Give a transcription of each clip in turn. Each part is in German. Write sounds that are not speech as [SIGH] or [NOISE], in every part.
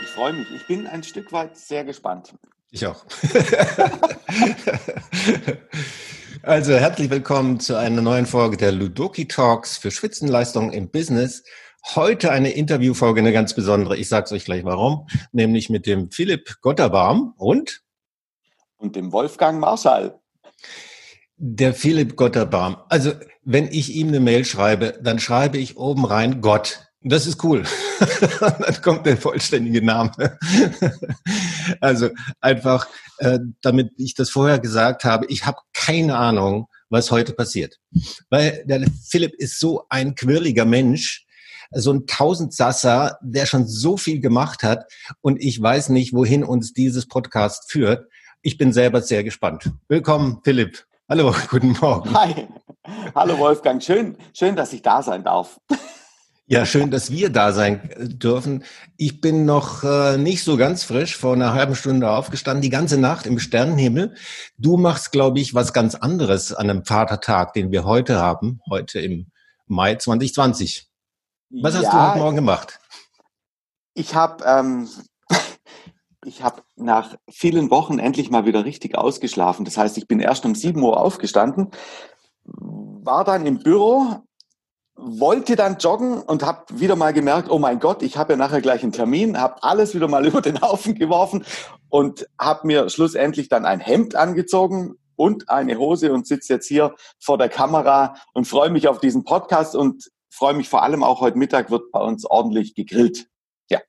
Ich freue mich. Ich bin ein Stück weit sehr gespannt. Ich auch. [LAUGHS] also herzlich willkommen zu einer neuen Folge der Ludoki Talks für Spitzenleistungen im Business. Heute eine Interviewfolge, eine ganz besondere. Ich sage es euch gleich warum, nämlich mit dem Philipp Gotterbaum und und dem Wolfgang Marschall. Der Philipp Gotterbaum. Also wenn ich ihm eine Mail schreibe, dann schreibe ich oben rein Gott. Das ist cool. [LAUGHS] dann kommt der vollständige Name. [LAUGHS] also einfach, äh, damit ich das vorher gesagt habe, ich habe keine Ahnung, was heute passiert. Weil der Philipp ist so ein quirliger Mensch, so ein Tausendsasser, der schon so viel gemacht hat und ich weiß nicht, wohin uns dieses Podcast führt. Ich bin selber sehr gespannt. Willkommen, Philipp. Hallo, [LAUGHS] guten Morgen. Hi. Hallo Wolfgang, schön, schön, dass ich da sein darf. Ja, schön, dass wir da sein dürfen. Ich bin noch äh, nicht so ganz frisch, vor einer halben Stunde aufgestanden, die ganze Nacht im Sternenhimmel. Du machst, glaube ich, was ganz anderes an einem Vatertag, den wir heute haben, heute im Mai 2020. Was hast ja, du heute Morgen gemacht? Ich habe ähm, ich habe nach vielen Wochen endlich mal wieder richtig ausgeschlafen. Das heißt, ich bin erst um 7 Uhr aufgestanden, war dann im Büro, wollte dann joggen und habe wieder mal gemerkt, oh mein Gott, ich habe ja nachher gleich einen Termin, habe alles wieder mal [LAUGHS] über den Haufen geworfen und habe mir schlussendlich dann ein Hemd angezogen und eine Hose und sitze jetzt hier vor der Kamera und freue mich auf diesen Podcast und freue mich vor allem auch heute Mittag wird bei uns ordentlich gegrillt. Ja.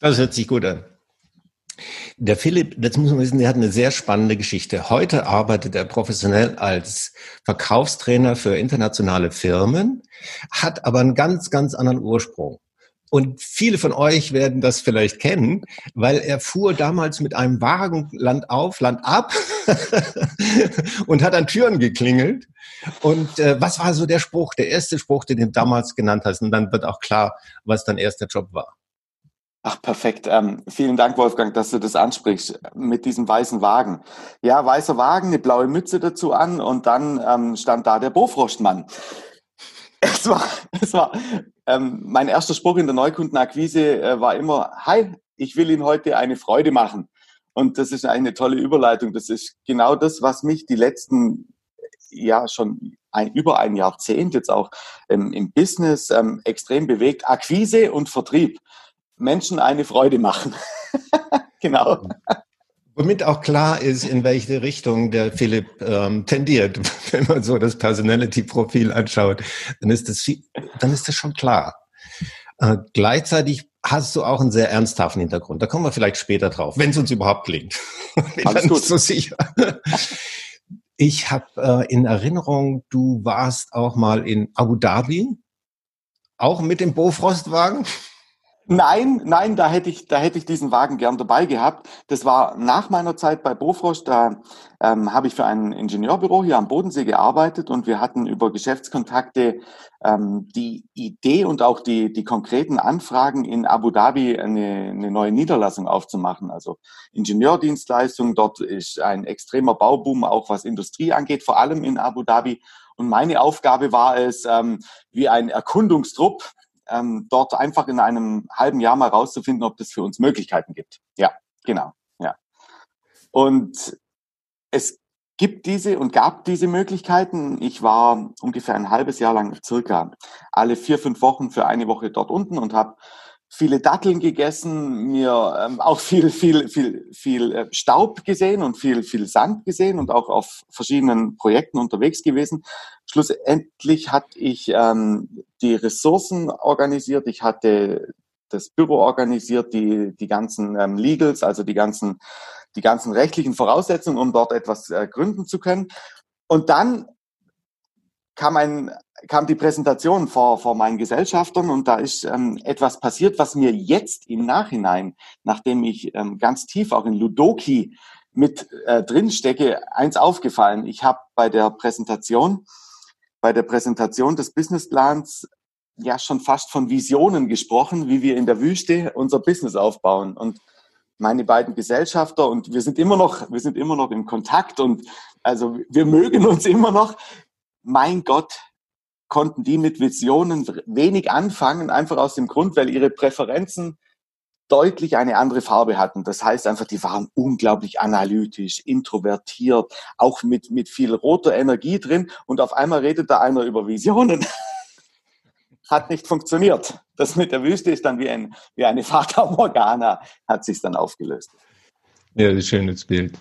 Das hört sich gut an. Der Philipp, das muss man wissen, der hat eine sehr spannende Geschichte. Heute arbeitet er professionell als Verkaufstrainer für internationale Firmen, hat aber einen ganz, ganz anderen Ursprung. Und viele von euch werden das vielleicht kennen, weil er fuhr damals mit einem Wagen Land auf, Land ab [LAUGHS] und hat an Türen geklingelt. Und äh, was war so der Spruch, der erste Spruch, den du damals genannt hast? Und dann wird auch klar, was dein erster Job war. Ach, perfekt. Ähm, vielen Dank, Wolfgang, dass du das ansprichst mit diesem weißen Wagen. Ja, weißer Wagen, eine blaue Mütze dazu an und dann ähm, stand da der Bofrostmann. [LAUGHS] Es war, es war ähm, mein erster Spruch in der Neukundenakquise äh, war immer, hi, ich will Ihnen heute eine Freude machen. Und das ist eine tolle Überleitung. Das ist genau das, was mich die letzten, ja, schon ein, über ein Jahrzehnt jetzt auch ähm, im Business ähm, extrem bewegt. Akquise und Vertrieb. Menschen eine Freude machen. [LAUGHS] genau. Womit auch klar ist, in welche Richtung der Philipp ähm, tendiert. [LAUGHS] Wenn man so das Personality-Profil anschaut, dann ist das, viel, dann ist das schon klar. Äh, gleichzeitig hast du auch einen sehr ernsthaften Hintergrund. Da kommen wir vielleicht später drauf, wenn es uns überhaupt klingt. [LAUGHS] Ich bin nicht so sicher. Ich habe äh, in Erinnerung, du warst auch mal in Abu Dhabi, auch mit dem Bofrostwagen. Nein, nein, da hätte ich, da hätte ich diesen Wagen gern dabei gehabt. Das war nach meiner Zeit bei Bofrost. Da ähm, habe ich für ein Ingenieurbüro hier am Bodensee gearbeitet und wir hatten über Geschäftskontakte ähm, die Idee und auch die, die konkreten Anfragen in Abu Dhabi eine, eine neue Niederlassung aufzumachen. Also Ingenieurdienstleistung. Dort ist ein extremer Bauboom, auch was Industrie angeht, vor allem in Abu Dhabi. Und meine Aufgabe war es, ähm, wie ein Erkundungstrupp ähm, dort einfach in einem halben Jahr mal rauszufinden, ob das für uns Möglichkeiten gibt. Ja, genau. Ja. Und es gibt diese und gab diese Möglichkeiten. Ich war ungefähr ein halbes Jahr lang circa alle vier, fünf Wochen für eine Woche dort unten und habe viele Datteln gegessen, mir ähm, auch viel, viel, viel, viel äh, Staub gesehen und viel, viel Sand gesehen und auch auf verschiedenen Projekten unterwegs gewesen. Schlussendlich hatte ich ähm, die Ressourcen organisiert, ich hatte das Büro organisiert, die, die ganzen ähm, Legals, also die ganzen, die ganzen rechtlichen Voraussetzungen, um dort etwas äh, gründen zu können. Und dann kam, ein, kam die Präsentation vor, vor meinen Gesellschaftern und da ist ähm, etwas passiert, was mir jetzt im Nachhinein, nachdem ich ähm, ganz tief auch in Ludoki mit äh, drin stecke, eins aufgefallen. Ich habe bei der Präsentation, bei der Präsentation des Businessplans ja schon fast von Visionen gesprochen, wie wir in der Wüste unser Business aufbauen. Und meine beiden Gesellschafter und wir sind immer noch, wir sind immer noch im Kontakt und also wir mögen uns immer noch mein Gott, konnten die mit Visionen wenig anfangen, einfach aus dem Grund, weil ihre Präferenzen deutlich eine andere Farbe hatten. Das heißt einfach, die waren unglaublich analytisch, introvertiert, auch mit, mit viel roter Energie drin. Und auf einmal redet da einer über Visionen. [LAUGHS] Hat nicht funktioniert. Das mit der Wüste ist dann wie, ein, wie eine Fata Morgana, hat sich dann aufgelöst. Ja, das ist ein schönes Bild.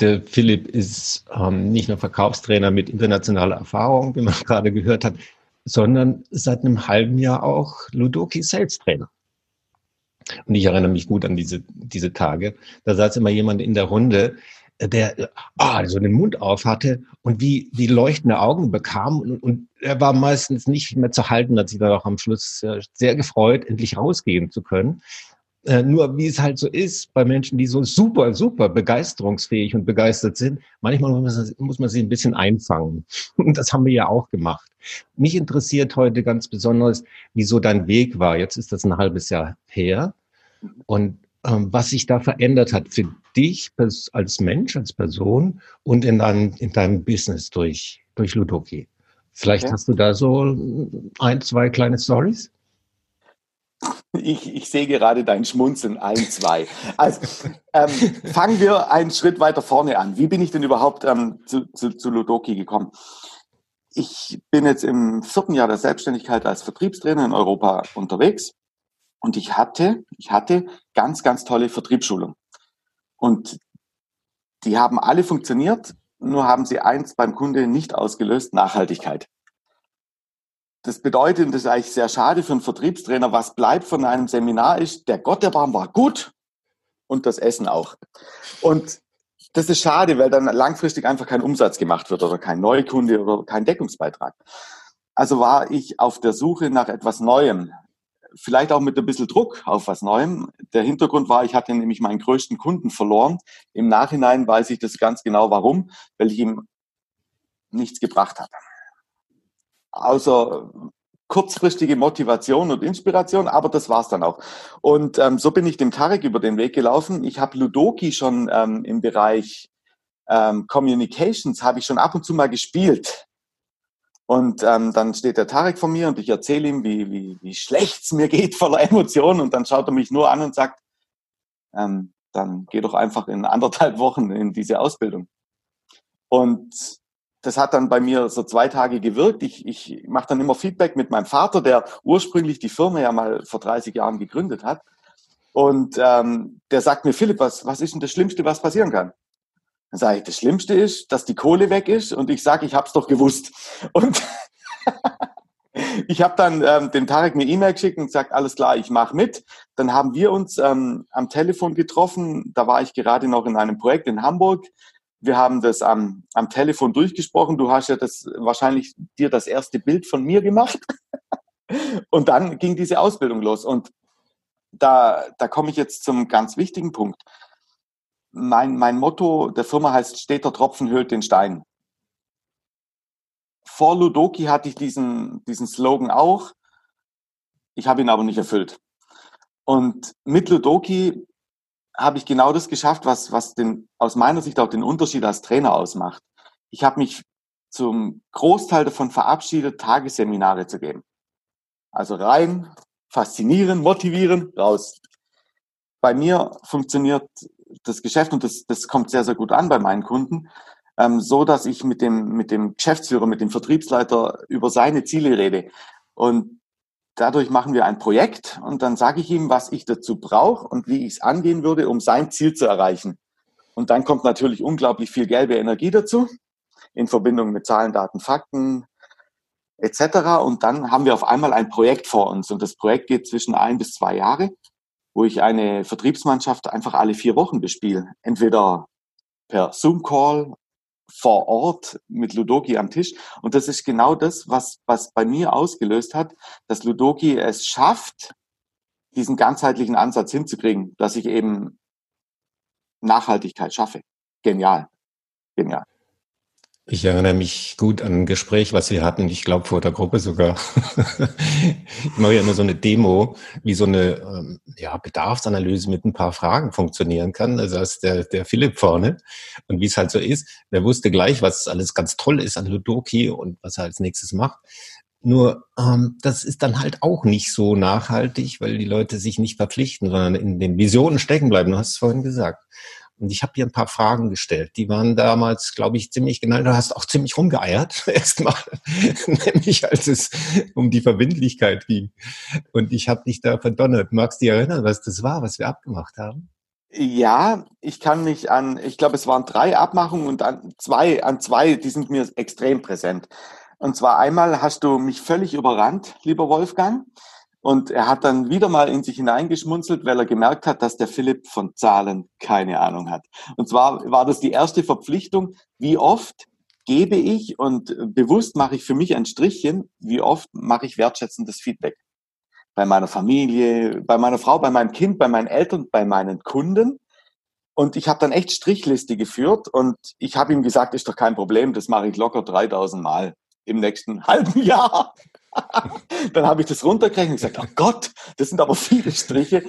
Der Philipp ist ähm, nicht nur Verkaufstrainer mit internationaler Erfahrung, wie man [LAUGHS] gerade gehört hat, sondern seit einem halben Jahr auch Ludoki Sales Trainer. Und ich erinnere mich gut an diese, diese Tage. Da saß immer jemand in der Runde, der ah, so den Mund auf hatte und wie, wie leuchtende Augen bekam. Und, und er war meistens nicht mehr zu halten, hat sich dann auch am Schluss äh, sehr gefreut, endlich rausgehen zu können. Äh, nur wie es halt so ist bei Menschen, die so super, super begeisterungsfähig und begeistert sind, manchmal muss man, muss man sie ein bisschen einfangen. [LAUGHS] Und das haben wir ja auch gemacht. Mich interessiert heute ganz besonders, wieso dein Weg war. Jetzt ist das ein halbes Jahr her. Und ähm, was sich da verändert hat für dich als Mensch, als Person und in deinem, in deinem Business durch, durch Ludoki. Vielleicht okay. hast du da so ein, zwei kleine Stories? Ich, ich sehe gerade dein Schmunzeln, ein, zwei. Also ähm, fangen wir einen Schritt weiter vorne an. Wie bin ich denn überhaupt ähm, zu, zu, zu Ludoki gekommen? Ich bin jetzt im vierten Jahr der Selbstständigkeit als Vertriebstrainer in Europa unterwegs und ich hatte, ich hatte ganz, ganz tolle Vertriebsschulungen. Und die haben alle funktioniert, nur haben sie eins beim Kunde nicht ausgelöst, Nachhaltigkeit. Das bedeutet, und das ist eigentlich sehr schade für einen Vertriebstrainer, was bleibt von einem Seminar ist, der Gott der Baum war gut und das Essen auch. Und das ist schade, weil dann langfristig einfach kein Umsatz gemacht wird oder kein Neukunde oder kein Deckungsbeitrag. Also war ich auf der Suche nach etwas Neuem. Vielleicht auch mit ein bisschen Druck auf was Neuem. Der Hintergrund war, ich hatte nämlich meinen größten Kunden verloren. Im Nachhinein weiß ich das ganz genau warum, weil ich ihm nichts gebracht habe außer kurzfristige Motivation und Inspiration, aber das war's dann auch. Und ähm, so bin ich dem Tarek über den Weg gelaufen. Ich habe Ludoki schon ähm, im Bereich ähm, Communications, habe ich schon ab und zu mal gespielt. Und ähm, dann steht der Tarek vor mir und ich erzähle ihm, wie, wie, wie schlecht es mir geht voller Emotionen. Und dann schaut er mich nur an und sagt, ähm, dann geh doch einfach in anderthalb Wochen in diese Ausbildung. Und das hat dann bei mir so zwei Tage gewirkt. Ich, ich mache dann immer Feedback mit meinem Vater, der ursprünglich die Firma ja mal vor 30 Jahren gegründet hat. Und ähm, der sagt mir, Philipp, was, was ist denn das Schlimmste, was passieren kann? Dann sage ich, das Schlimmste ist, dass die Kohle weg ist und ich sage, ich habe es doch gewusst. Und [LAUGHS] ich habe dann ähm, dem Tarek eine E-Mail geschickt und gesagt, alles klar, ich mache mit. Dann haben wir uns ähm, am Telefon getroffen. Da war ich gerade noch in einem Projekt in Hamburg. Wir haben das am, am Telefon durchgesprochen. Du hast ja das wahrscheinlich dir das erste Bild von mir gemacht. [LAUGHS] Und dann ging diese Ausbildung los. Und da, da komme ich jetzt zum ganz wichtigen Punkt. Mein, mein Motto der Firma heißt, steter Tropfen höhlt den Stein. Vor Ludoki hatte ich diesen, diesen Slogan auch. Ich habe ihn aber nicht erfüllt. Und mit Ludoki habe ich genau das geschafft, was, was den, aus meiner Sicht auch den Unterschied als Trainer ausmacht. Ich habe mich zum Großteil davon verabschiedet, Tagesseminare zu geben. Also rein, faszinieren, motivieren, raus. Bei mir funktioniert das Geschäft und das, das kommt sehr, sehr gut an bei meinen Kunden, ähm, so dass ich mit dem, mit dem Geschäftsführer, mit dem Vertriebsleiter über seine Ziele rede. Und dadurch machen wir ein Projekt und dann sage ich ihm, was ich dazu brauche und wie ich es angehen würde, um sein Ziel zu erreichen. Und dann kommt natürlich unglaublich viel gelbe Energie dazu, in Verbindung mit Zahlen, Daten, Fakten etc. Und dann haben wir auf einmal ein Projekt vor uns. Und das Projekt geht zwischen ein bis zwei Jahre, wo ich eine Vertriebsmannschaft einfach alle vier Wochen bespiele. Entweder per Zoom-Call vor Ort mit Ludoki am Tisch. Und das ist genau das, was, was bei mir ausgelöst hat, dass Ludoki es schafft, diesen ganzheitlichen Ansatz hinzukriegen, dass ich eben Nachhaltigkeit schaffe. Genial. Genial. Ich erinnere mich gut an ein Gespräch, was wir hatten, ich glaube vor der Gruppe sogar. [LAUGHS] ich mache ja immer so eine Demo, wie so eine ähm, ja, Bedarfsanalyse mit ein paar Fragen funktionieren kann. Also als der, der Philipp vorne und wie es halt so ist, der wusste gleich, was alles ganz toll ist an Ludoki und was er als nächstes macht. Nur ähm, das ist dann halt auch nicht so nachhaltig, weil die Leute sich nicht verpflichten, sondern in den Visionen stecken bleiben. Du hast es vorhin gesagt. Und ich habe dir ein paar Fragen gestellt. Die waren damals, glaube ich, ziemlich genau. Du hast auch ziemlich rumgeeiert, [LAUGHS] erstmal, [LAUGHS] nämlich als es um die Verbindlichkeit ging. Und ich habe dich da verdonnert. Magst du dich erinnern, was das war, was wir abgemacht haben? Ja, ich kann mich an, ich glaube, es waren drei Abmachungen und an zwei, an zwei, die sind mir extrem präsent. Und zwar einmal hast du mich völlig überrannt, lieber Wolfgang. Und er hat dann wieder mal in sich hineingeschmunzelt, weil er gemerkt hat, dass der Philipp von Zahlen keine Ahnung hat. Und zwar war das die erste Verpflichtung, wie oft gebe ich und bewusst mache ich für mich ein Strichchen, wie oft mache ich wertschätzendes Feedback. Bei meiner Familie, bei meiner Frau, bei meinem Kind, bei meinen Eltern, bei meinen Kunden. Und ich habe dann echt Strichliste geführt und ich habe ihm gesagt, ist doch kein Problem, das mache ich locker 3000 Mal im nächsten [LAUGHS] halben Jahr. [LAUGHS] dann habe ich das runtergerechnet und gesagt, oh Gott, das sind aber viele Striche.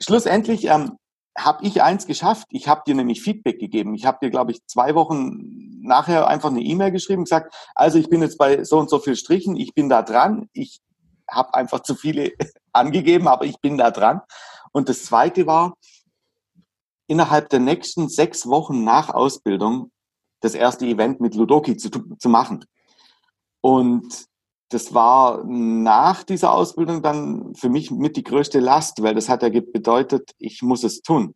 Schlussendlich ähm, habe ich eins geschafft. Ich habe dir nämlich Feedback gegeben. Ich habe dir, glaube ich, zwei Wochen nachher einfach eine E-Mail geschrieben und gesagt, also ich bin jetzt bei so und so viel Strichen, ich bin da dran. Ich habe einfach zu viele [LAUGHS] angegeben, aber ich bin da dran. Und das Zweite war, innerhalb der nächsten sechs Wochen nach Ausbildung das erste Event mit Ludoki zu, zu machen. Und das war nach dieser Ausbildung dann für mich mit die größte Last, weil das hat ja bedeutet, ich muss es tun.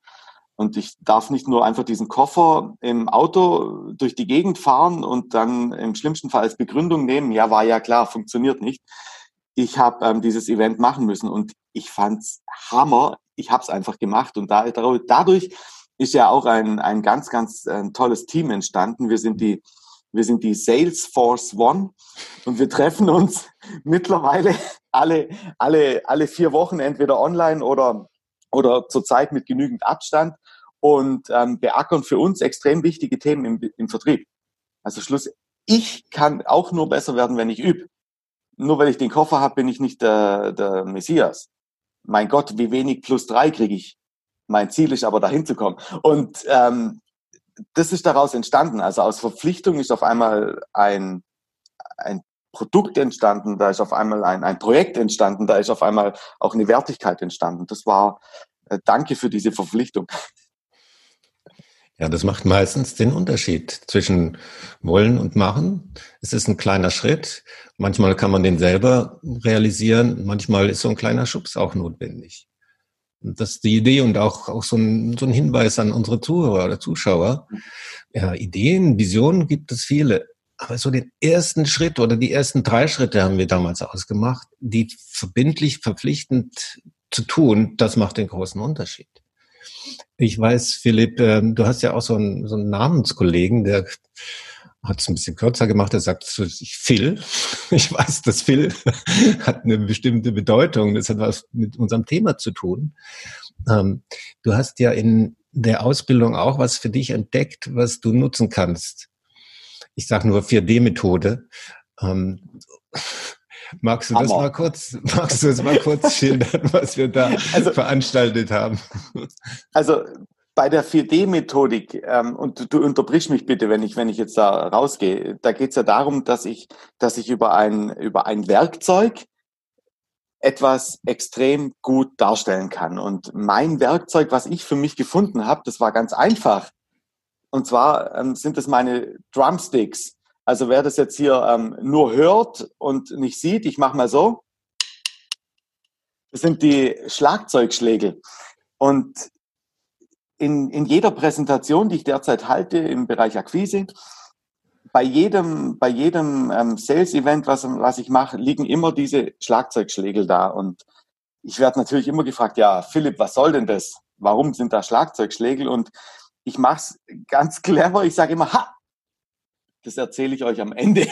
Und ich darf nicht nur einfach diesen Koffer im Auto durch die Gegend fahren und dann im schlimmsten Fall als Begründung nehmen, ja, war ja klar, funktioniert nicht. Ich habe ähm, dieses Event machen müssen und ich fand's Hammer. Ich habe es einfach gemacht und da, dadurch ist ja auch ein, ein ganz, ganz ein äh, tolles Team entstanden. Wir sind die wir sind die Salesforce One und wir treffen uns [LAUGHS] mittlerweile alle, alle, alle vier Wochen entweder online oder, oder zurzeit mit genügend Abstand und ähm, beackern für uns extrem wichtige Themen im, im Vertrieb. Also Schluss, ich kann auch nur besser werden, wenn ich übe. Nur weil ich den Koffer habe, bin ich nicht der, der Messias. Mein Gott, wie wenig plus drei kriege ich. Mein Ziel ist aber dahin zu kommen. Und ähm, das ist daraus entstanden. Also aus Verpflichtung ist auf einmal ein, ein Produkt entstanden, da ist auf einmal ein, ein Projekt entstanden, da ist auf einmal auch eine Wertigkeit entstanden. Das war, äh, danke für diese Verpflichtung. Ja, das macht meistens den Unterschied zwischen wollen und machen. Es ist ein kleiner Schritt. Manchmal kann man den selber realisieren. Manchmal ist so ein kleiner Schubs auch notwendig. Das ist die Idee und auch, auch so, ein, so ein Hinweis an unsere Zuhörer oder Zuschauer. Ja, Ideen, Visionen gibt es viele. Aber so den ersten Schritt oder die ersten drei Schritte haben wir damals ausgemacht, die verbindlich, verpflichtend zu tun, das macht den großen Unterschied. Ich weiß, Philipp, ähm, du hast ja auch so einen, so einen Namenskollegen, der hat es ein bisschen kürzer gemacht. Er sagt zu sich Phil. [LAUGHS] Ich weiß, dass Phil [LAUGHS] hat eine bestimmte Bedeutung. Das hat was mit unserem Thema zu tun. Ähm, du hast ja in der Ausbildung auch was für dich entdeckt, was du nutzen kannst. Ich sage nur 4D-Methode. Ähm, [LAUGHS] magst du das mal kurz, magst du das mal kurz schildern, was wir da also, veranstaltet haben? Also bei der 4D-Methodik, ähm, und du, du unterbrichst mich bitte, wenn ich, wenn ich jetzt da rausgehe, da geht es ja darum, dass ich, dass ich über ein, über ein Werkzeug etwas extrem gut darstellen kann. Und mein Werkzeug, was ich für mich gefunden habe, das war ganz einfach. Und zwar ähm, sind es meine Drumsticks. Also wer das jetzt hier ähm, nur hört und nicht sieht, ich mache mal so. Das sind die Schlagzeugschlägel. Und in, in jeder Präsentation, die ich derzeit halte im Bereich Akquise, bei jedem, bei jedem ähm, Sales-Event, was, was ich mache, liegen immer diese Schlagzeugschlägel da. Und ich werde natürlich immer gefragt, ja, Philipp, was soll denn das? Warum sind da Schlagzeugschlägel? Und ich mache es ganz clever. Ich sage immer, ha, das erzähle ich euch am Ende.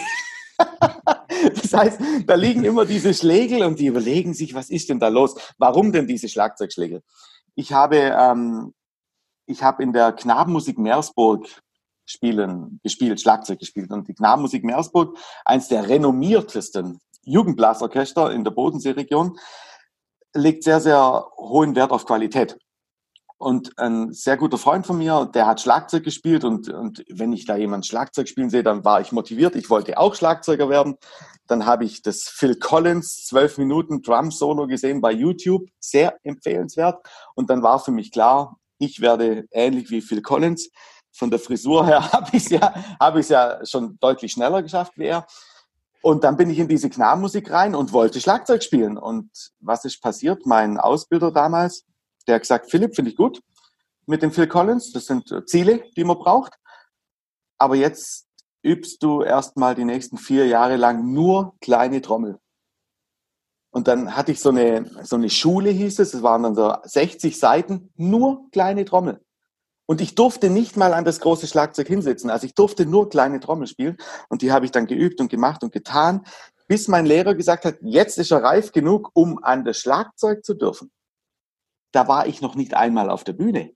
[LAUGHS] das heißt, da liegen immer diese Schlägel und die überlegen sich, was ist denn da los? Warum denn diese Schlagzeugschlägel? Ich habe ähm, ich habe in der Knabenmusik Meersburg spielen, gespielt, Schlagzeug gespielt. Und die Knabenmusik Meersburg, eins der renommiertesten Jugendblasorchester in der Bodenseeregion, legt sehr, sehr hohen Wert auf Qualität. Und ein sehr guter Freund von mir, der hat Schlagzeug gespielt und, und wenn ich da jemand Schlagzeug spielen sehe, dann war ich motiviert. Ich wollte auch Schlagzeuger werden. Dann habe ich das Phil Collins zwölf Minuten Drum Solo gesehen bei YouTube, sehr empfehlenswert. Und dann war für mich klar, ich werde ähnlich wie Phil Collins. Von der Frisur her [LAUGHS] habe ich es ja, ich ja schon deutlich schneller geschafft wie er. Und dann bin ich in diese Knarrmusik rein und wollte Schlagzeug spielen. Und was ist passiert? Mein Ausbilder damals, der hat gesagt, Philipp, finde ich gut mit dem Phil Collins. Das sind äh, Ziele, die man braucht. Aber jetzt übst du erstmal die nächsten vier Jahre lang nur kleine Trommel. Und dann hatte ich so eine, so eine Schule, hieß es, es waren dann so 60 Seiten, nur kleine Trommel. Und ich durfte nicht mal an das große Schlagzeug hinsetzen. Also ich durfte nur kleine Trommel spielen. Und die habe ich dann geübt und gemacht und getan, bis mein Lehrer gesagt hat, jetzt ist er reif genug, um an das Schlagzeug zu dürfen da war ich noch nicht einmal auf der Bühne.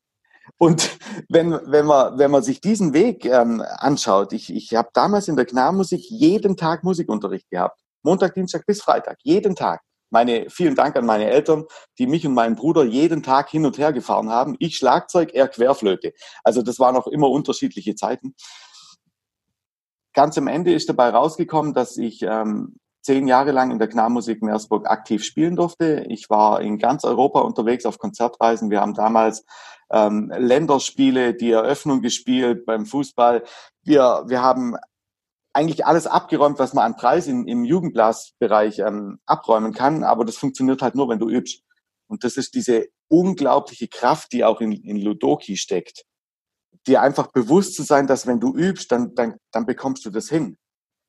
Und [LAUGHS] wenn, wenn, man, wenn man sich diesen Weg ähm, anschaut, ich, ich habe damals in der Knarrmusik jeden Tag Musikunterricht gehabt. Montag, Dienstag bis Freitag, jeden Tag. Meine, vielen Dank an meine Eltern, die mich und meinen Bruder jeden Tag hin und her gefahren haben. Ich Schlagzeug, er Querflöte. Also das waren auch immer unterschiedliche Zeiten. Ganz am Ende ist dabei rausgekommen, dass ich ähm, zehn Jahre lang in der Knarrmusik Meersburg aktiv spielen durfte. Ich war in ganz Europa unterwegs auf Konzertreisen. Wir haben damals ähm, Länderspiele, die Eröffnung gespielt beim Fußball. Wir, wir haben eigentlich alles abgeräumt, was man an Preis in, im Jugendblasbereich ähm, abräumen kann. Aber das funktioniert halt nur, wenn du übst. Und das ist diese unglaubliche Kraft, die auch in, in Ludoki steckt. Dir einfach bewusst zu sein, dass wenn du übst, dann, dann, dann bekommst du das hin.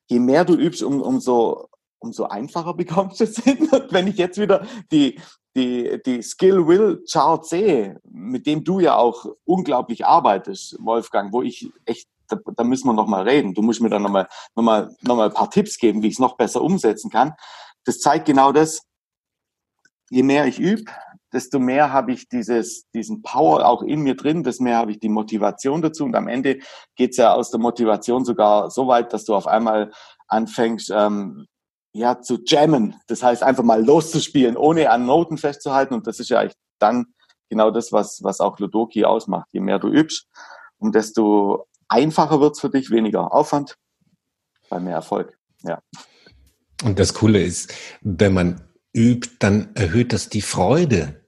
Je mehr du übst, um, umso, umso einfacher [LAUGHS] bekommst du es hin. Und wenn ich jetzt wieder die, die, die Skill-Will-Chart sehe, mit dem du ja auch unglaublich arbeitest, Wolfgang, wo ich echt, da, da müssen wir nochmal reden. Du musst mir dann nochmal noch mal, noch mal ein paar Tipps geben, wie ich es noch besser umsetzen kann. Das zeigt genau das. Je mehr ich übe, desto mehr habe ich dieses, diesen Power auch in mir drin, desto mehr habe ich die Motivation dazu. Und am Ende geht's ja aus der Motivation sogar so weit, dass du auf einmal anfängst, ähm, ja, zu jammen. Das heißt, einfach mal loszuspielen, ohne an Noten festzuhalten. Und das ist ja eigentlich dann genau das, was, was auch Ludoki ausmacht. Je mehr du übst, um desto einfacher wird's für dich, weniger Aufwand, bei mehr Erfolg. Ja. Und das Coole ist, wenn man übt, dann erhöht das die Freude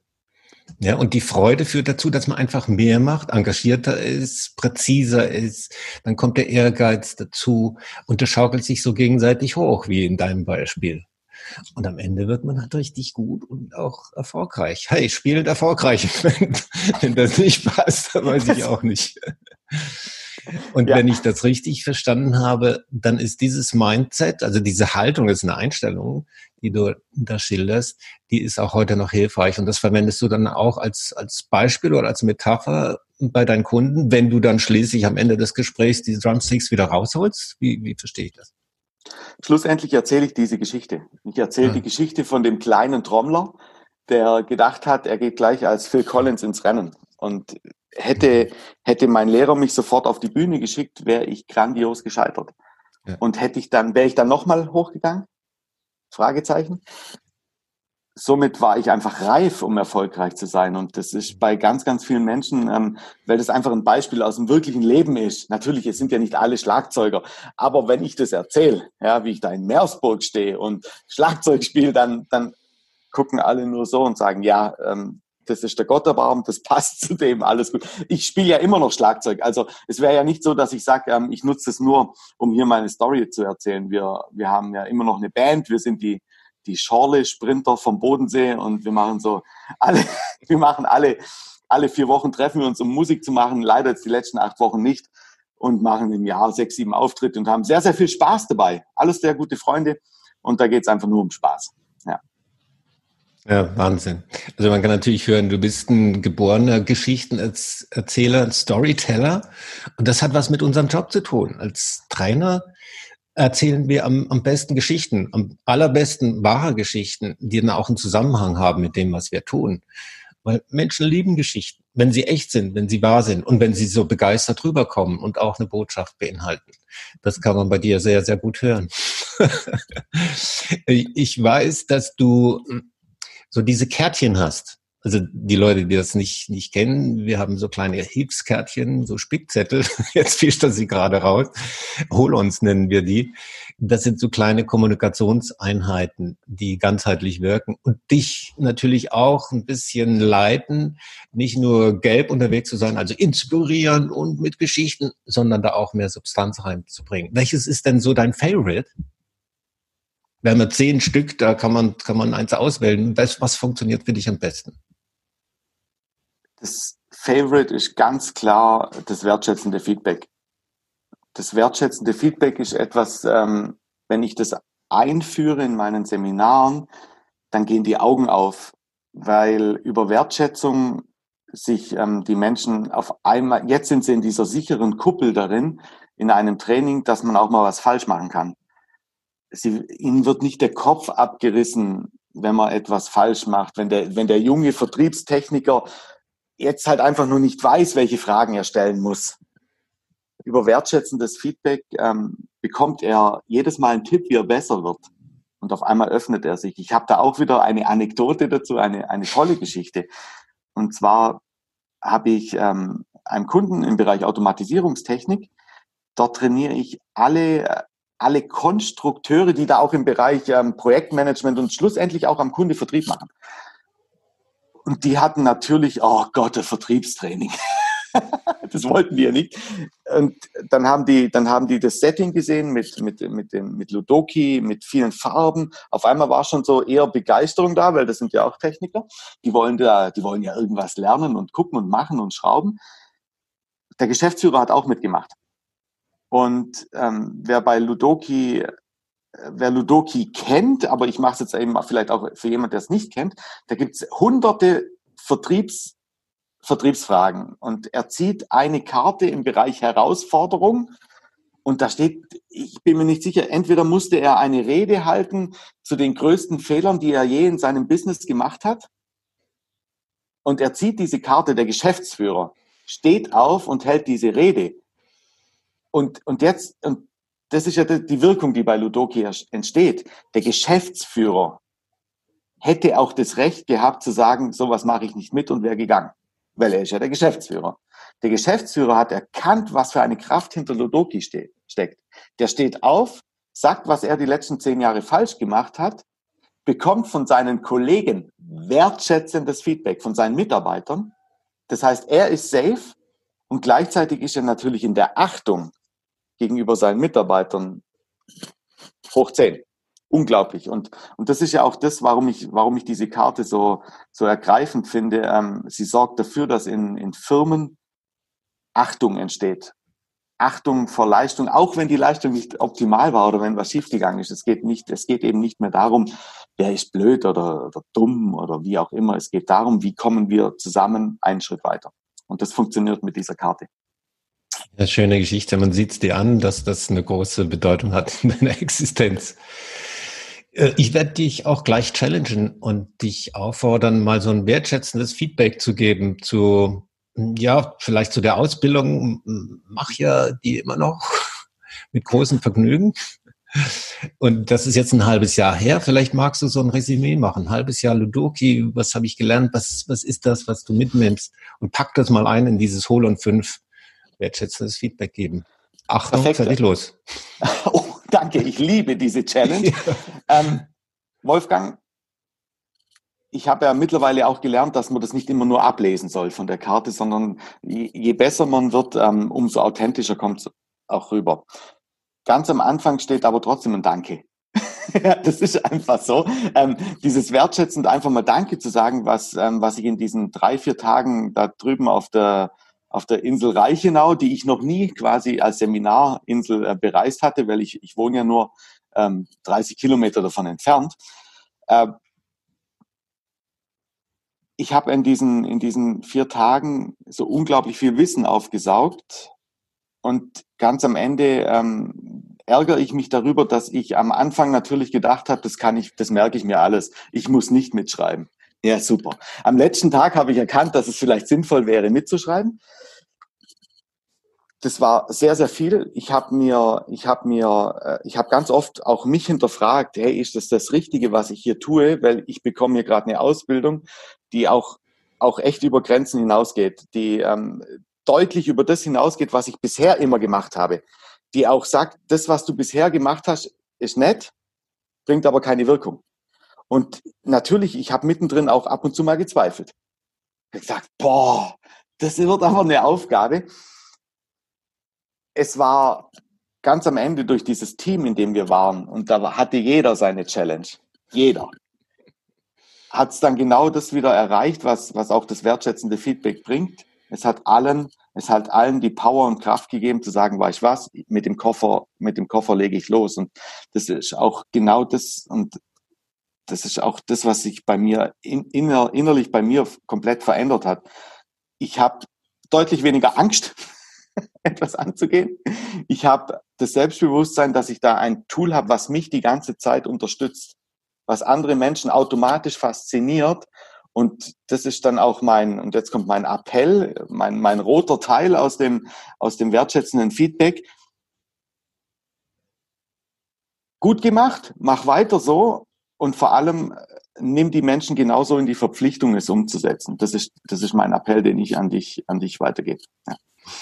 ja, und die Freude führt dazu, dass man einfach mehr macht, engagierter ist, präziser ist. Dann kommt der Ehrgeiz dazu und das schaukelt sich so gegenseitig hoch, wie in deinem Beispiel. Und am Ende wird man halt richtig gut und auch erfolgreich. Hey, spielend erfolgreich. [LAUGHS] Wenn, wenn das nicht passt, dann weiß ich auch nicht. Und ja. wenn ich das richtig verstanden habe, dann ist dieses Mindset, also diese Haltung, das ist eine Einstellung, die du da schilderst, die ist auch heute noch hilfreich. Und das verwendest du dann auch als, als Beispiel oder als Metapher bei deinen Kunden, wenn du dann schließlich am Ende des Gesprächs die Drumsticks wieder rausholst? Wie, wie verstehe ich das? Schlussendlich erzähle ich diese Geschichte. Ich erzähle ja. die Geschichte von dem kleinen Trommler, der gedacht hat, er geht gleich als Phil Collins ins Rennen. Und hätte, hätte mein Lehrer mich sofort auf die Bühne geschickt, wäre ich grandios gescheitert. Ja. Und hätte ich dann, wäre ich dann nochmal hochgegangen? Fragezeichen. Somit war ich einfach reif, um erfolgreich zu sein. Und das ist bei ganz, ganz vielen Menschen, ähm, weil das einfach ein Beispiel aus dem wirklichen Leben ist. Natürlich, es sind ja nicht alle Schlagzeuger. Aber wenn ich das erzähle, ja, wie ich da in Meersburg stehe und Schlagzeug spiele, dann, dann gucken alle nur so und sagen, ja, ähm, das ist der Gotterbaum, das passt [LAUGHS] zu dem, alles gut. Ich spiele ja immer noch Schlagzeug. Also es wäre ja nicht so, dass ich sage, ähm, ich nutze es nur, um hier meine Story zu erzählen. Wir, wir haben ja immer noch eine Band, wir sind die, die Schorle-Sprinter vom Bodensee und wir machen so alle, [LAUGHS] wir machen alle, alle vier Wochen treffen wir uns, um Musik zu machen. Leider jetzt die letzten acht Wochen nicht und machen im Jahr sechs, sieben Auftritte und haben sehr, sehr viel Spaß dabei. Alles sehr gute Freunde und da geht es einfach nur um Spaß. Ja. Ja, Wahnsinn. Also man kann natürlich hören, du bist ein geborener Geschichtenerzähler, ein Storyteller. Und das hat was mit unserem Job zu tun. Als Trainer erzählen wir am, am besten Geschichten, am allerbesten wahre Geschichten, die dann auch einen Zusammenhang haben mit dem, was wir tun. Weil Menschen lieben Geschichten, wenn sie echt sind, wenn sie wahr sind und wenn sie so begeistert rüberkommen und auch eine Botschaft beinhalten. Das kann man bei dir sehr, sehr gut hören. [LAUGHS] ich weiß, dass du so diese Kärtchen hast also die Leute, die das nicht, nicht kennen, wir haben so kleine Hilfskärtchen, so Spickzettel, [LAUGHS] jetzt fischt er sie gerade raus, hol uns nennen wir die. Das sind so kleine Kommunikationseinheiten, die ganzheitlich wirken und dich natürlich auch ein bisschen leiten, nicht nur gelb unterwegs zu sein, also inspirieren und mit Geschichten, sondern da auch mehr Substanz reinzubringen. Welches ist denn so dein Favorite? Wir haben ja zehn Stück, da kann man, kann man eins auswählen. Was, was funktioniert für dich am besten? Das Favorite ist ganz klar das wertschätzende Feedback. Das wertschätzende Feedback ist etwas, ähm, wenn ich das einführe in meinen Seminaren, dann gehen die Augen auf, weil über Wertschätzung sich ähm, die Menschen auf einmal, jetzt sind sie in dieser sicheren Kuppel darin, in einem Training, dass man auch mal was falsch machen kann. Sie, ihnen wird nicht der Kopf abgerissen, wenn man etwas falsch macht. Wenn der, wenn der junge Vertriebstechniker jetzt halt einfach nur nicht weiß, welche Fragen er stellen muss. Über wertschätzendes Feedback ähm, bekommt er jedes Mal einen Tipp, wie er besser wird. Und auf einmal öffnet er sich. Ich habe da auch wieder eine Anekdote dazu, eine, eine tolle Geschichte. Und zwar habe ich ähm, einen Kunden im Bereich Automatisierungstechnik. Dort trainiere ich alle, alle Konstrukteure, die da auch im Bereich ähm, Projektmanagement und schlussendlich auch am Kunde Vertrieb machen. Und die hatten natürlich, oh Gott, ein Vertriebstraining. [LAUGHS] das wollten wir nicht. Und dann haben die, dann haben die das Setting gesehen mit, mit, mit dem, mit Ludoki, mit vielen Farben. Auf einmal war schon so eher Begeisterung da, weil das sind ja auch Techniker. Die wollen da, die wollen ja irgendwas lernen und gucken und machen und schrauben. Der Geschäftsführer hat auch mitgemacht. Und ähm, wer bei Ludoki wer Ludoki kennt, aber ich mache es jetzt eben vielleicht auch für jemand, der es nicht kennt, da gibt es hunderte Vertriebs, Vertriebsfragen. Und er zieht eine Karte im Bereich Herausforderung. Und da steht, ich bin mir nicht sicher, entweder musste er eine Rede halten zu den größten Fehlern, die er je in seinem Business gemacht hat. Und er zieht diese Karte, der Geschäftsführer, steht auf und hält diese Rede. Und, und jetzt, und das ist ja die Wirkung, die bei Ludoki entsteht. Der Geschäftsführer hätte auch das Recht gehabt zu sagen, sowas mache ich nicht mit und wäre gegangen. Weil er ist ja der Geschäftsführer. Der Geschäftsführer hat erkannt, was für eine Kraft hinter Ludoki steckt. Der steht auf, sagt, was er die letzten zehn Jahre falsch gemacht hat, bekommt von seinen Kollegen wertschätzendes Feedback von seinen Mitarbeitern. Das heißt, er ist safe und gleichzeitig ist er natürlich in der Achtung gegenüber seinen Mitarbeitern hoch zehn. Unglaublich. Und, und das ist ja auch das, warum ich, warum ich diese Karte so, so ergreifend finde. Ähm, sie sorgt dafür, dass in, in Firmen Achtung entsteht. Achtung vor Leistung, auch wenn die Leistung nicht optimal war oder wenn was schiefgegangen ist. Es geht nicht, es geht eben nicht mehr darum, wer ist blöd oder, oder dumm oder wie auch immer. Es geht darum, wie kommen wir zusammen einen Schritt weiter. Und das funktioniert mit dieser Karte. Ja, schöne Geschichte. Man sieht es dir an, dass das eine große Bedeutung hat in deiner [LAUGHS] Existenz. Äh, ich werde dich auch gleich challengen und dich auffordern, mal so ein wertschätzendes Feedback zu geben zu, ja, vielleicht zu der Ausbildung. Mach ja die immer noch [LAUGHS] mit großem Vergnügen. Und das ist jetzt ein halbes Jahr her. Vielleicht magst du so ein Resümee machen. Ein halbes Jahr Ludoki. Was habe ich gelernt? Was, was ist das, was du mitnimmst? Und pack das mal ein in dieses Hol und Fünf wertschätzendes Feedback geben. Achtung, Perfekt. fertig los. [LAUGHS] Oh, danke, ich liebe diese Challenge. Ja. [LAUGHS] Ähm, Wolfgang, ich habe ja mittlerweile auch gelernt, dass man das nicht immer nur ablesen soll von der Karte, sondern je, je besser man wird, ähm, umso authentischer kommt es auch rüber. Ganz am Anfang steht aber trotzdem ein Danke. [LAUGHS] das ist einfach so. Ähm, dieses wertschätzend einfach mal Danke zu sagen, was, ähm, was ich in diesen drei, vier Tagen da drüben auf der, auf der Insel Reichenau, die ich noch nie quasi als Seminarinsel äh, bereist hatte, weil ich, ich wohne ja nur ähm, 30 Kilometer davon entfernt. Äh, ich habe in diesen, in diesen vier Tagen so unglaublich viel Wissen aufgesaugt und ganz am Ende ähm, ärgere ich mich darüber, dass ich am Anfang natürlich gedacht habe, das kann ich, das merke ich mir alles. Ich muss nicht mitschreiben. Ja, super. Am letzten Tag habe ich erkannt, dass es vielleicht sinnvoll wäre, mitzuschreiben. Das war sehr, sehr viel. Ich habe mir, ich habe mir, äh, ich habe ganz oft auch mich hinterfragt, hey, ist das das Richtige, was ich hier tue? Weil ich bekomme hier gerade eine Ausbildung, die auch, auch echt über Grenzen hinausgeht, die ähm, deutlich über das hinausgeht, was ich bisher immer gemacht habe. Die auch sagt, das, was du bisher gemacht hast, ist nett, bringt aber keine Wirkung. Und natürlich, ich habe mittendrin auch ab und zu mal gezweifelt. Ich gesagt, boah, das wird aber eine Aufgabe. Es war ganz am Ende durch dieses Team, in dem wir waren, und da hatte jeder seine Challenge. Jeder. Hat es dann genau das wieder erreicht, was, was auch das wertschätzende Feedback bringt. Es hat allen, es hat allen die Power und Kraft gegeben zu sagen, weiß ich was, mit dem Koffer, mit dem Koffer lege ich los. Und das ist auch genau das, und das ist auch das, was sich bei mir in, inner, innerlich bei mir komplett verändert hat. Ich habe deutlich weniger Angst, [LAUGHS] etwas anzugehen. Ich habe das Selbstbewusstsein, dass ich da ein Tool habe, was mich die ganze Zeit unterstützt, was andere Menschen automatisch fasziniert. Und das ist dann auch mein, und jetzt kommt mein Appell, mein, mein roter Teil aus dem, aus dem wertschätzenden Feedback. Gut gemacht, mach weiter so und vor allem äh, nimm die Menschen genauso in die Verpflichtung, es umzusetzen. Das ist, das ist mein Appell, den ich an dich, an dich weitergebe. Ja.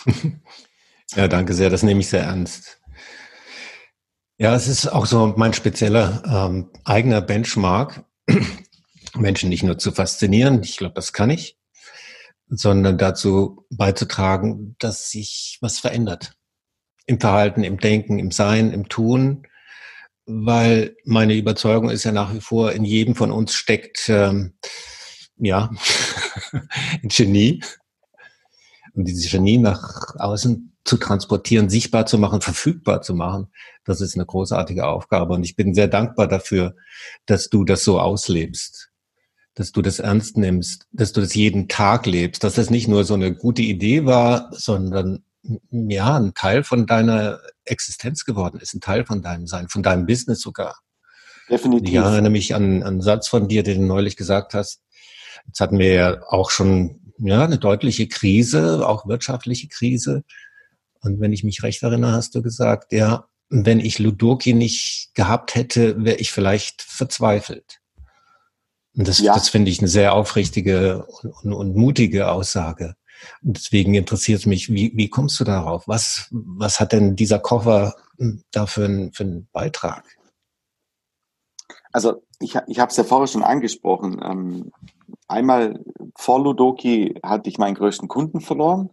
[LAUGHS] ja, danke sehr. Das nehme ich sehr ernst. Ja, es ist auch so mein spezieller ähm, eigener Benchmark, [CLEARS THROAT] Menschen nicht nur zu faszinieren, ich glaube, das kann ich, sondern dazu beizutragen, dass sich was verändert. Im Verhalten, im Denken, im Sein, im Tun, weil meine Überzeugung ist ja nach wie vor, in jedem von uns steckt ähm, ja [LAUGHS] ein Genie. Und dieses Genie nach außen zu transportieren, sichtbar zu machen, verfügbar zu machen, das ist eine großartige Aufgabe. Und ich bin sehr dankbar dafür, dass du das so auslebst, dass du das ernst nimmst, dass du das jeden Tag lebst, dass das nicht nur so eine gute Idee war, sondern ja, ein Teil von deiner Existenz geworden ist, ein Teil von deinem Sein, von deinem Business sogar. Definitiv. Ich erinnere mich an, an einen Satz von dir, den du neulich gesagt hast. Jetzt hatten wir ja auch schon ja, eine deutliche Krise, auch wirtschaftliche Krise. Und wenn ich mich recht erinnere, hast du gesagt, ja, wenn ich Ludoki nicht gehabt hätte, wäre ich vielleicht verzweifelt. Und das, ja. das finde ich eine sehr aufrichtige und, und, und mutige Aussage. Und deswegen interessiert mich, wie, wie kommst du darauf? Was, was hat denn dieser Koffer hm, da für, einen, für einen Beitrag? Also ich, ich habe es ja vorher schon angesprochen. Ähm, einmal vor Ludoki hatte ich meinen größten Kunden verloren,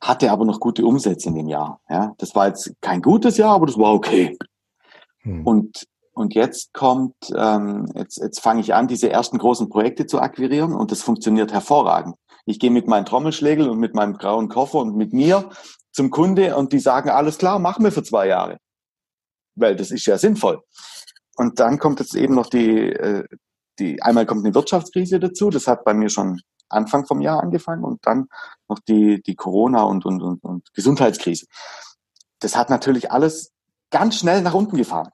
hatte aber noch gute Umsätze in dem Jahr. Ja, das war jetzt kein gutes Jahr, aber das war okay. Hm. Und und jetzt kommt, ähm, jetzt, jetzt fange ich an, diese ersten großen Projekte zu akquirieren und das funktioniert hervorragend. Ich gehe mit meinem Trommelschlägel und mit meinem grauen Koffer und mit mir zum Kunde und die sagen, alles klar, machen wir für zwei Jahre. Weil das ist ja sinnvoll. Und dann kommt jetzt eben noch die, äh, die, einmal kommt eine Wirtschaftskrise dazu, das hat bei mir schon Anfang vom Jahr angefangen und dann noch die, die Corona- und, und, und, und Gesundheitskrise. Das hat natürlich alles ganz schnell nach unten gefahren.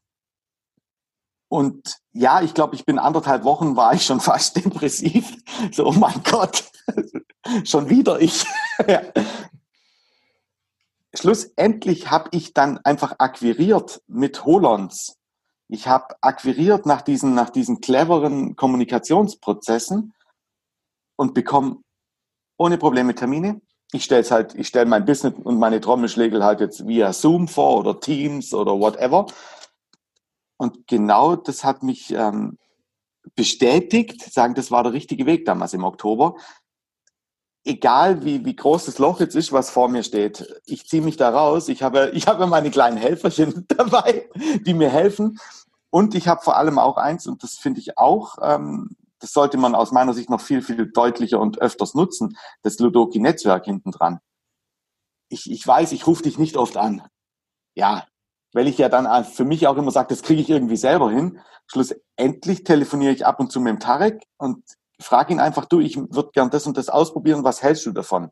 Und ja, ich glaube, ich bin anderthalb Wochen, war ich schon [LAUGHS] fast depressiv. So, oh mein Gott, [LAUGHS] schon wieder ich. [LAUGHS] Schlussendlich habe ich dann einfach akquiriert mit Holons. Ich habe akquiriert nach diesen, nach diesen cleveren Kommunikationsprozessen und bekomme ohne Probleme Termine. Ich stelle halt, ich stelle mein Business und meine Trommelschlägel halt jetzt via Zoom vor oder Teams oder whatever und genau das hat mich ähm, bestätigt, sagen, das war der richtige Weg damals im Oktober. Egal wie, wie groß das Loch jetzt ist, was vor mir steht, ich ziehe mich da raus. Ich habe, [LAUGHS] ich habe meine kleinen Helferchen [LAUGHS] dabei, die mir helfen. Und ich habe vor allem auch eins, und das finde ich auch, ähm, das sollte man aus meiner Sicht noch viel, viel deutlicher und öfters nutzen, das Ludoki-Netzwerk hinten dran. Ich, ich weiß, ich rufe dich nicht oft an. Ja, weil ich ja dann für mich auch immer sage, das kriege ich irgendwie selber hin. Schlussendlich telefoniere ich ab und zu mit dem Tarek und frage ihn einfach, du, ich würde gern das und das ausprobieren, was hältst du davon?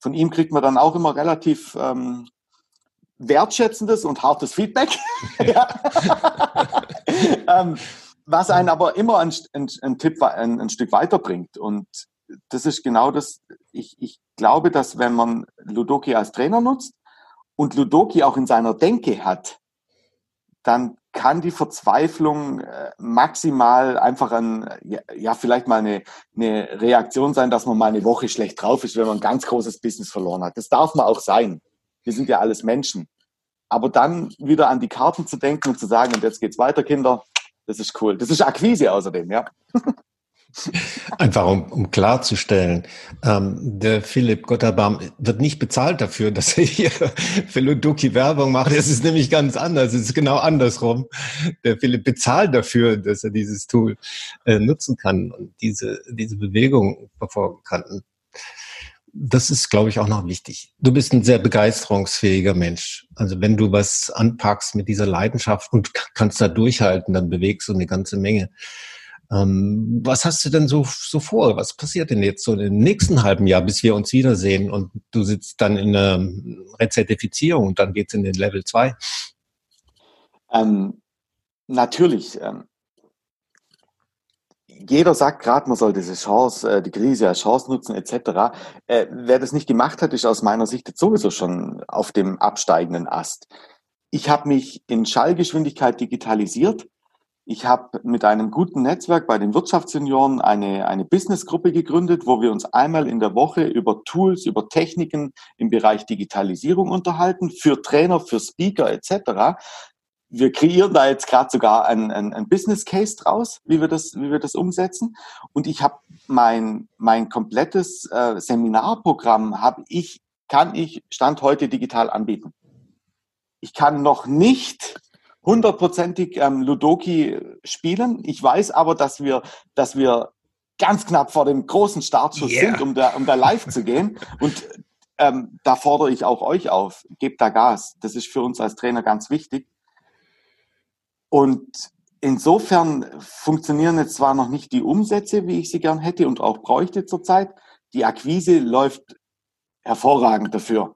Von ihm kriegt man dann auch immer relativ ähm, wertschätzendes und hartes Feedback. [LAUGHS] ähm, was einen aber immer ein, ein, ein Tipp ein, ein, Stück weiterbringt. Und das ist genau das. Ich, ich glaube, dass wenn man Ludoki als Trainer nutzt und Ludoki auch in seiner Denke hat, dann kann die Verzweiflung äh, maximal einfach ein, ja, vielleicht mal eine, eine Reaktion sein, dass man mal eine Woche schlecht drauf ist, wenn man ein ganz großes Business verloren hat. Das darf man auch sein. Wir sind ja alles Menschen. Aber dann wieder an die Karten zu denken und zu sagen, und jetzt geht's weiter, Kinder, das ist cool. Das ist Akquise außerdem, ja. [LAUGHS] Einfach um, um klarzustellen, ähm, der Philipp Gotterbaum wird nicht bezahlt dafür, dass er hier für Luduki Werbung macht. Es ist nämlich ganz anders. Es ist genau andersrum. Der Philipp bezahlt dafür, dass er dieses Tool äh, nutzen kann und diese, diese Bewegung verfolgen kann. Das ist, glaube ich, auch noch wichtig. Du bist ein sehr begeisterungsfähiger Mensch. Also wenn du was anpackst mit dieser Leidenschaft und kannst da durchhalten, dann bewegst du eine ganze Menge. Ähm, was hast du denn so, so vor? Was passiert denn jetzt so im nächsten halben Jahr, bis wir uns wiedersehen und du sitzt dann in der Rezertifizierung und dann geht's in den Level 2? Ähm, natürlich. Ähm, jeder sagt gerade, man soll diese Chance, äh, die Krise als Chance nutzen etc. Äh, wer das nicht gemacht hat, ist aus meiner Sicht jetzt sowieso schon auf dem absteigenden Ast. Ich habe mich in Schallgeschwindigkeit digitalisiert ich habe mit einem guten Netzwerk bei den Wirtschaftssenioren eine, eine Businessgruppe gegründet, wo wir uns einmal in der Woche über Tools, über Techniken im Bereich Digitalisierung unterhalten, für Trainer, für Speaker etc. Wir kreieren da jetzt gerade sogar ein, ein, ein Business Case draus, wie wir das, wie wir das umsetzen. Und ich habe mein, mein komplettes äh, Seminarprogramm habe ich, kann ich Stand heute digital anbieten. Ich kann noch nicht hundertprozentig ähm, Ludoki spielen. Ich weiß aber, dass wir, dass wir ganz knapp vor dem großen Startschuss yeah. sind, um da, um da live zu gehen. Und ähm, da fordere ich auch euch auf, gebt da Gas. Das ist für uns als Trainer ganz wichtig. Und insofern funktionieren jetzt zwar noch nicht die Umsätze, wie ich sie gern hätte und auch bräuchte zurzeit. Die Akquise läuft hervorragend dafür.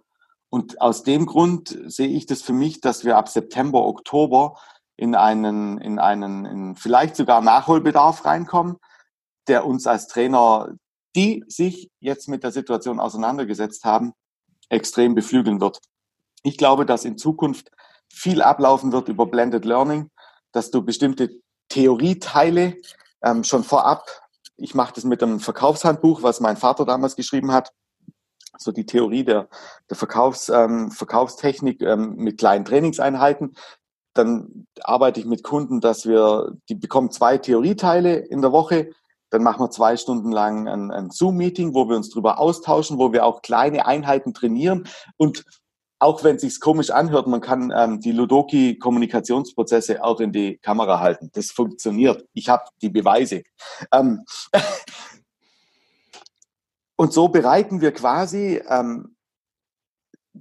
Und aus dem Grund sehe ich das für mich, dass wir ab September, Oktober in einen, in einen, in vielleicht sogar Nachholbedarf reinkommen, der uns als Trainer, die sich jetzt mit der Situation auseinandergesetzt haben, extrem beflügeln wird. Ich glaube, dass in Zukunft viel ablaufen wird über Blended Learning, dass du bestimmte Theorieteile ähm, schon vorab, ich mache das mit einem Verkaufshandbuch, was mein Vater damals geschrieben hat, so die Theorie der, der Verkaufs, ähm, Verkaufstechnik ähm, mit kleinen Trainingseinheiten. Dann arbeite ich mit Kunden, dass wir, die bekommen zwei Theorieteile in der Woche. Dann machen wir zwei Stunden lang ein, ein Zoom-Meeting, wo wir uns drüber austauschen, wo wir auch kleine Einheiten trainieren. Und auch wenn es sich komisch anhört, man kann ähm, die Ludoki-Kommunikationsprozesse auch in die Kamera halten. Das funktioniert. Ich habe die Beweise. Ähm, [LAUGHS] Und so bereiten wir quasi ähm,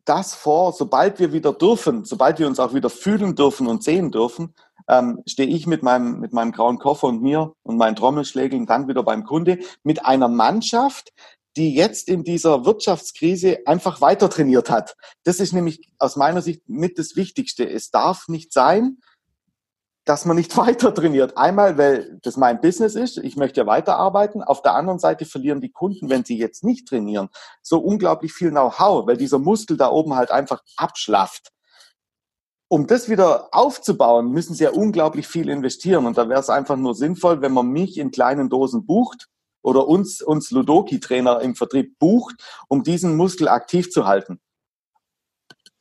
das vor, sobald wir wieder dürfen, sobald wir uns auch wieder fühlen dürfen und sehen dürfen, ähm, stehe ich mit meinem, mit meinem grauen Koffer und mir und meinen Trommelschlägeln dann wieder beim Kunde mit einer Mannschaft, die jetzt in dieser Wirtschaftskrise einfach weiter trainiert hat. Das ist nämlich aus meiner Sicht mit das Wichtigste. Es darf nicht sein, dass man nicht [LAUGHS] weiter trainiert. Einmal, weil das mein Business ist, ich möchte ja weiterarbeiten. Auf der anderen Seite verlieren die Kunden, wenn sie jetzt nicht trainieren, so unglaublich viel Know-how, weil dieser Muskel da oben halt einfach abschlafft. Um das wieder aufzubauen, müssen sie ja unglaublich viel investieren. Und da wäre es einfach nur sinnvoll, wenn man mich in kleinen Dosen bucht oder uns, uns Ludoki-Trainer im Vertrieb bucht, um diesen Muskel aktiv zu halten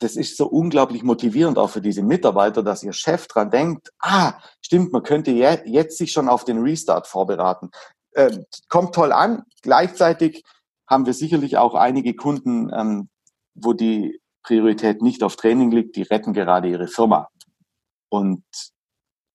das ist so unglaublich motivierend auch für diese Mitarbeiter, dass ihr Chef dran denkt, ah, stimmt, man könnte jetzt sich schon auf den Restart vorbereiten. Äh, kommt toll an. Gleichzeitig haben wir sicherlich auch einige Kunden, ähm, wo die Priorität nicht auf Training liegt, die retten gerade ihre Firma. Und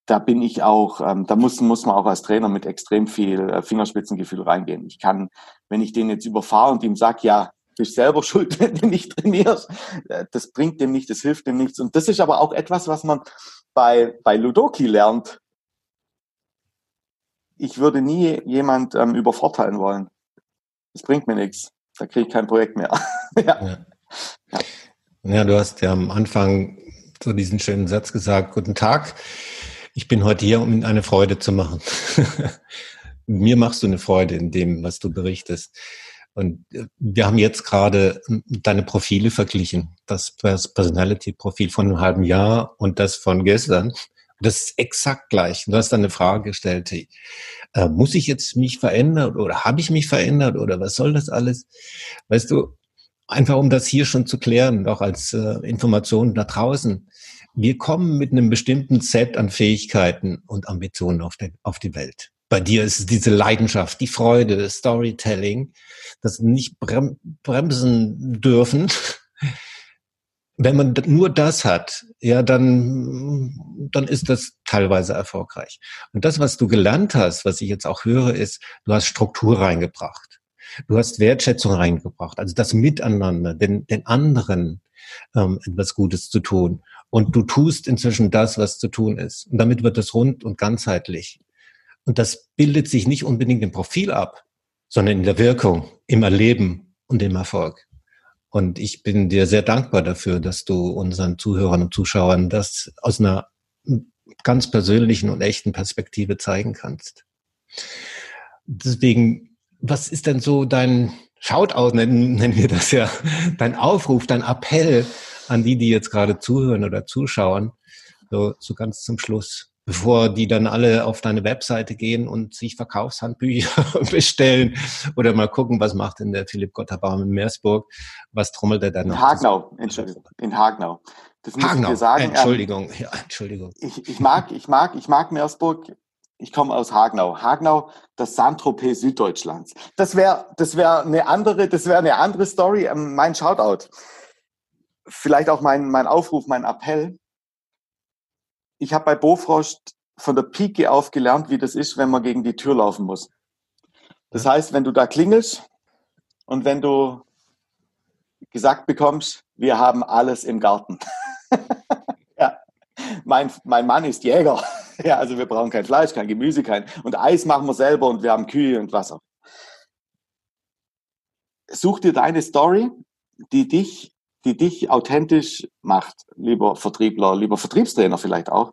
da bin ich auch, ähm, da muss, muss man auch als Trainer mit extrem viel äh, Fingerspitzengefühl reingehen. Ich kann, wenn ich den jetzt überfahre und ihm sage, ja, bist selber [LAUGHS] schuld, wenn du nicht trainierst. Äh, das bringt dem nicht, das hilft dem nichts. Und das ist aber auch etwas, was man bei, bei Ludoki lernt. Ich würde nie jemand ähm, übervorteilen wollen. Das bringt mir nichts. Da kriege ich kein Projekt mehr. [LAUGHS] ja. Ja. ja. du hast ja am Anfang so diesen schönen Satz gesagt, guten Tag. Ich bin heute hier, um Ihnen eine Freude zu machen. [LAUGHS] Mir machst du eine Freude in dem, was du berichtest. Und äh, wir haben jetzt gerade hm, deine Profile verglichen. Das Personality-Profil von einem halben Jahr und das von gestern. Das ist exakt gleich. Du hast dann eine Frage gestellt, äh, muss ich jetzt mich verändern oder habe ich mich verändert oder was soll das alles? Weißt du, einfach um das hier schon zu klären, auch als äh, Information da draußen. Wir kommen mit einem bestimmten Set an Fähigkeiten und Ambitionen auf, den, auf die Welt. Bei dir ist es diese Leidenschaft, die Freude, das Storytelling, das nicht brem bremsen dürfen. [LAUGHS] Wenn man nur das hat, ja, dann, dann ist das teilweise erfolgreich. Und das, was du gelernt hast, was ich jetzt auch höre, ist, du hast Struktur reingebracht. Du hast Wertschätzung reingebracht, also das Miteinander, den, den anderen ähm, etwas Gutes zu tun. Und du tust inzwischen das, was zu tun ist. Und damit wird es rund und ganzheitlich. Und das bildet sich nicht unbedingt im Profil ab, sondern in der Wirkung, im Erleben und im Erfolg. Und ich bin dir sehr dankbar dafür, dass du unseren Zuhörern und Zuschauern das aus einer ganz persönlichen und echten Perspektive zeigen kannst. Deswegen, was ist denn so dein Shoutout, nennen, nennen wir das ja, dein Aufruf, dein Appell an die, die jetzt gerade zuhören oder zuschauen, so, so ganz zum Schluss? Bevor die dann alle auf deine Webseite gehen und sich Verkaufshandbücher [LAUGHS] bestellen oder mal gucken, was macht denn der Philipp Gotterbaum in Meersburg, was trommelt er dann noch? In Hagenau, Entschuldigung, in Hagenau. Das muss Hagenau. ich dir sagen. Entschuldigung, ja, Entschuldigung. Ich, ich mag, ich mag, ich mag Meersburg. Ich komme aus Hagenau. Hagenau, das Saint-Tropez Süddeutschlands. Das wäre, das wäre eine andere, das wäre eine andere Story. Ähm, mein Shoutout. Vielleicht auch mein, mein Aufruf, mein Appell ich habe bei Bofrost von der Pike auf gelernt, wie das ist, wenn man gegen die Tür laufen muss. Das heißt, wenn du da klingelst und wenn du gesagt bekommst, wir haben alles im Garten. [LAUGHS] ja. mein, mein Mann ist Jäger. [LAUGHS] ja, also wir brauchen kein Fleisch, kein Gemüse, kein und Eis machen wir selber und wir haben Kühe und Wasser. Such dir deine Story, die dich die dich authentisch macht, lieber Vertriebler, lieber Vertriebstrainer vielleicht auch.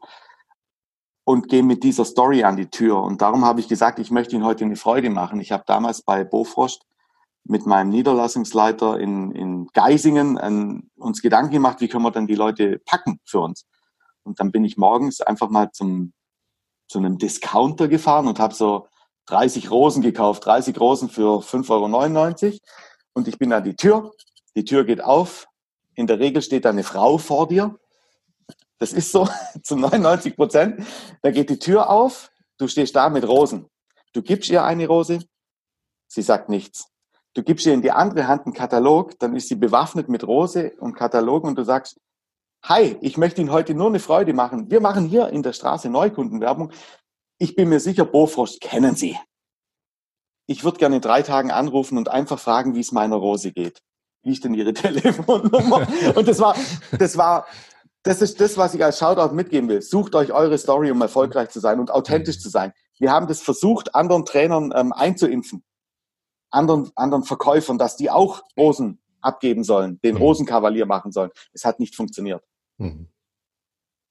Und geh mit dieser Story an die Tür. Und darum habe ich gesagt, ich möchte Ihnen heute eine Freude machen. Ich habe damals bei Bofrost mit meinem Niederlassungsleiter in, in Geisingen ähm, uns Gedanken gemacht, wie können wir dann die Leute packen für uns. Und dann bin ich morgens einfach mal zum, zu einem Discounter gefahren und habe so 30 Rosen gekauft, 30 Rosen für 5,99 Euro. Und ich bin an die Tür, die Tür geht auf, in der Regel steht da eine Frau vor dir. Das ist so [LAUGHS] zu 99 Prozent. Da geht die Tür auf, du stehst da mit Rosen. Du gibst ihr eine Rose, sie sagt nichts. Du gibst ihr in die andere Hand einen Katalog, dann ist sie bewaffnet mit Rose und Katalog und du sagst, Hi, ich möchte Ihnen heute nur eine Freude machen. Wir machen hier in der Straße Neukundenwerbung. Ich bin mir sicher, Bofrost kennen Sie. Ich würde gerne in drei Tagen anrufen und einfach fragen, wie es meiner Rose geht wie ist denn Ihre [LAUGHS] Telefonnummer? Und das war, das war, das ist das, was ich als Shoutout mitgeben will. Sucht euch eure Story, um erfolgreich zu sein und authentisch zu sein. Wir haben das versucht, anderen Trainern ähm, einzuimpfen. Anderen, anderen Verkäufern, dass die auch Rosen abgeben sollen, den mhm. Rosenkavalier machen sollen. Es hat nicht funktioniert. Mhm.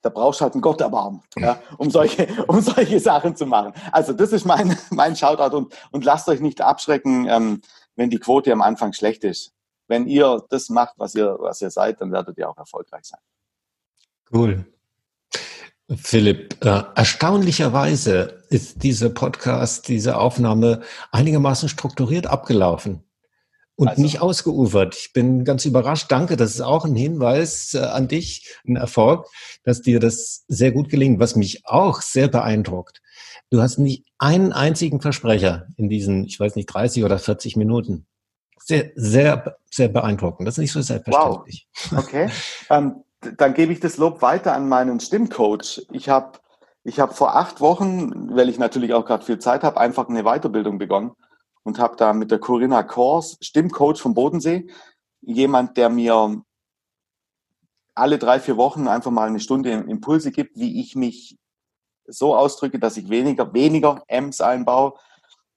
Da brauchst du halt einen Gott erbarmen, ja, um solche, [LAUGHS] um solche Sachen zu machen. Also das ist mein, [LAUGHS] mein Shoutout und, und lasst euch nicht abschrecken, ähm, wenn die Quote am Anfang schlecht ist wenn ihr das macht, was ihr, was ihr seid, dann werdet ihr auch erfolgreich sein. Cool. Philipp, äh, erstaunlicherweise ist dieser Podcast, diese Aufnahme einigermaßen strukturiert abgelaufen und also. nicht ausgeufert. Ich bin ganz überrascht. Danke, das ist auch ein Hinweis äh, an dich, ein Erfolg, dass dir das sehr gut gelingt. Was mich auch sehr beeindruckt, du hast nicht einen einzigen Versprecher in diesen, ich weiß nicht, 30 oder 40 Minuten sehr, sehr, sehr beeindruckend. Das ist nicht so selbstverständlich. Wow. Okay. ähm, dann gebe ich das Lob weiter an meinen Stimmcoach. Ich habe ich hab vor acht Wochen, weil ich natürlich auch gerade viel Zeit habe, einfach eine Weiterbildung begonnen und habe da mit der Corinna Kors, Stimmcoach vom Bodensee, jemand, der mir alle drei, vier Wochen einfach mal eine Stunde Impulse gibt, wie ich mich so ausdrücke, dass ich weniger, weniger M's einbaue,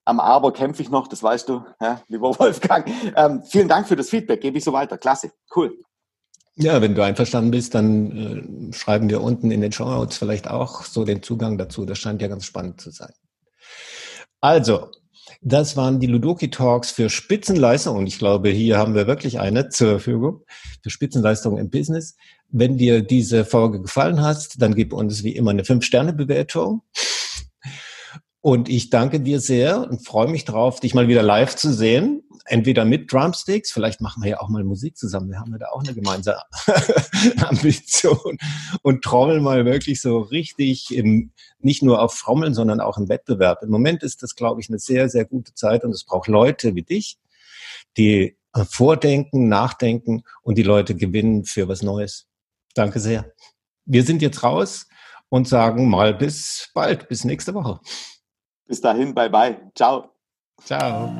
am Aber kämpfe ich noch, das weißt du, ja, lieber Wolfgang. Ähm, vielen Dank für das Feedback, gebe ich so weiter. Klasse, cool. Ja, wenn du einverstanden bist, dann äh, schreiben wir unten in den Show Notes vielleicht auch so den Zugang dazu. Das scheint ja ganz spannend zu sein. Also, das waren die Ludoki Talks für Spitzenleistung. Und ich glaube, hier haben wir wirklich eine zur Verfügung für Spitzenleistung im Business. Wenn dir diese Folge gefallen hat, dann gib uns wie immer eine 5-Sterne-Bewertung. Und ich danke dir sehr und freue mich drauf, dich mal wieder live zu sehen. Entweder mit Drumsticks, vielleicht machen wir ja auch mal Musik zusammen. Wir haben ja da auch eine gemeinsame [LAUGHS] Ambition. Und trommeln mal wirklich so richtig im, nicht nur auf Trommeln, sondern auch im Wettbewerb. Im Moment ist das, glaube ich, eine sehr, sehr gute Zeit und es braucht Leute wie dich, die vordenken, nachdenken und die Leute gewinnen für was Neues. Danke sehr. Wir sind jetzt raus und sagen mal bis bald, bis nächste Woche. Bis dahin, bye bye. Ciao. Ciao.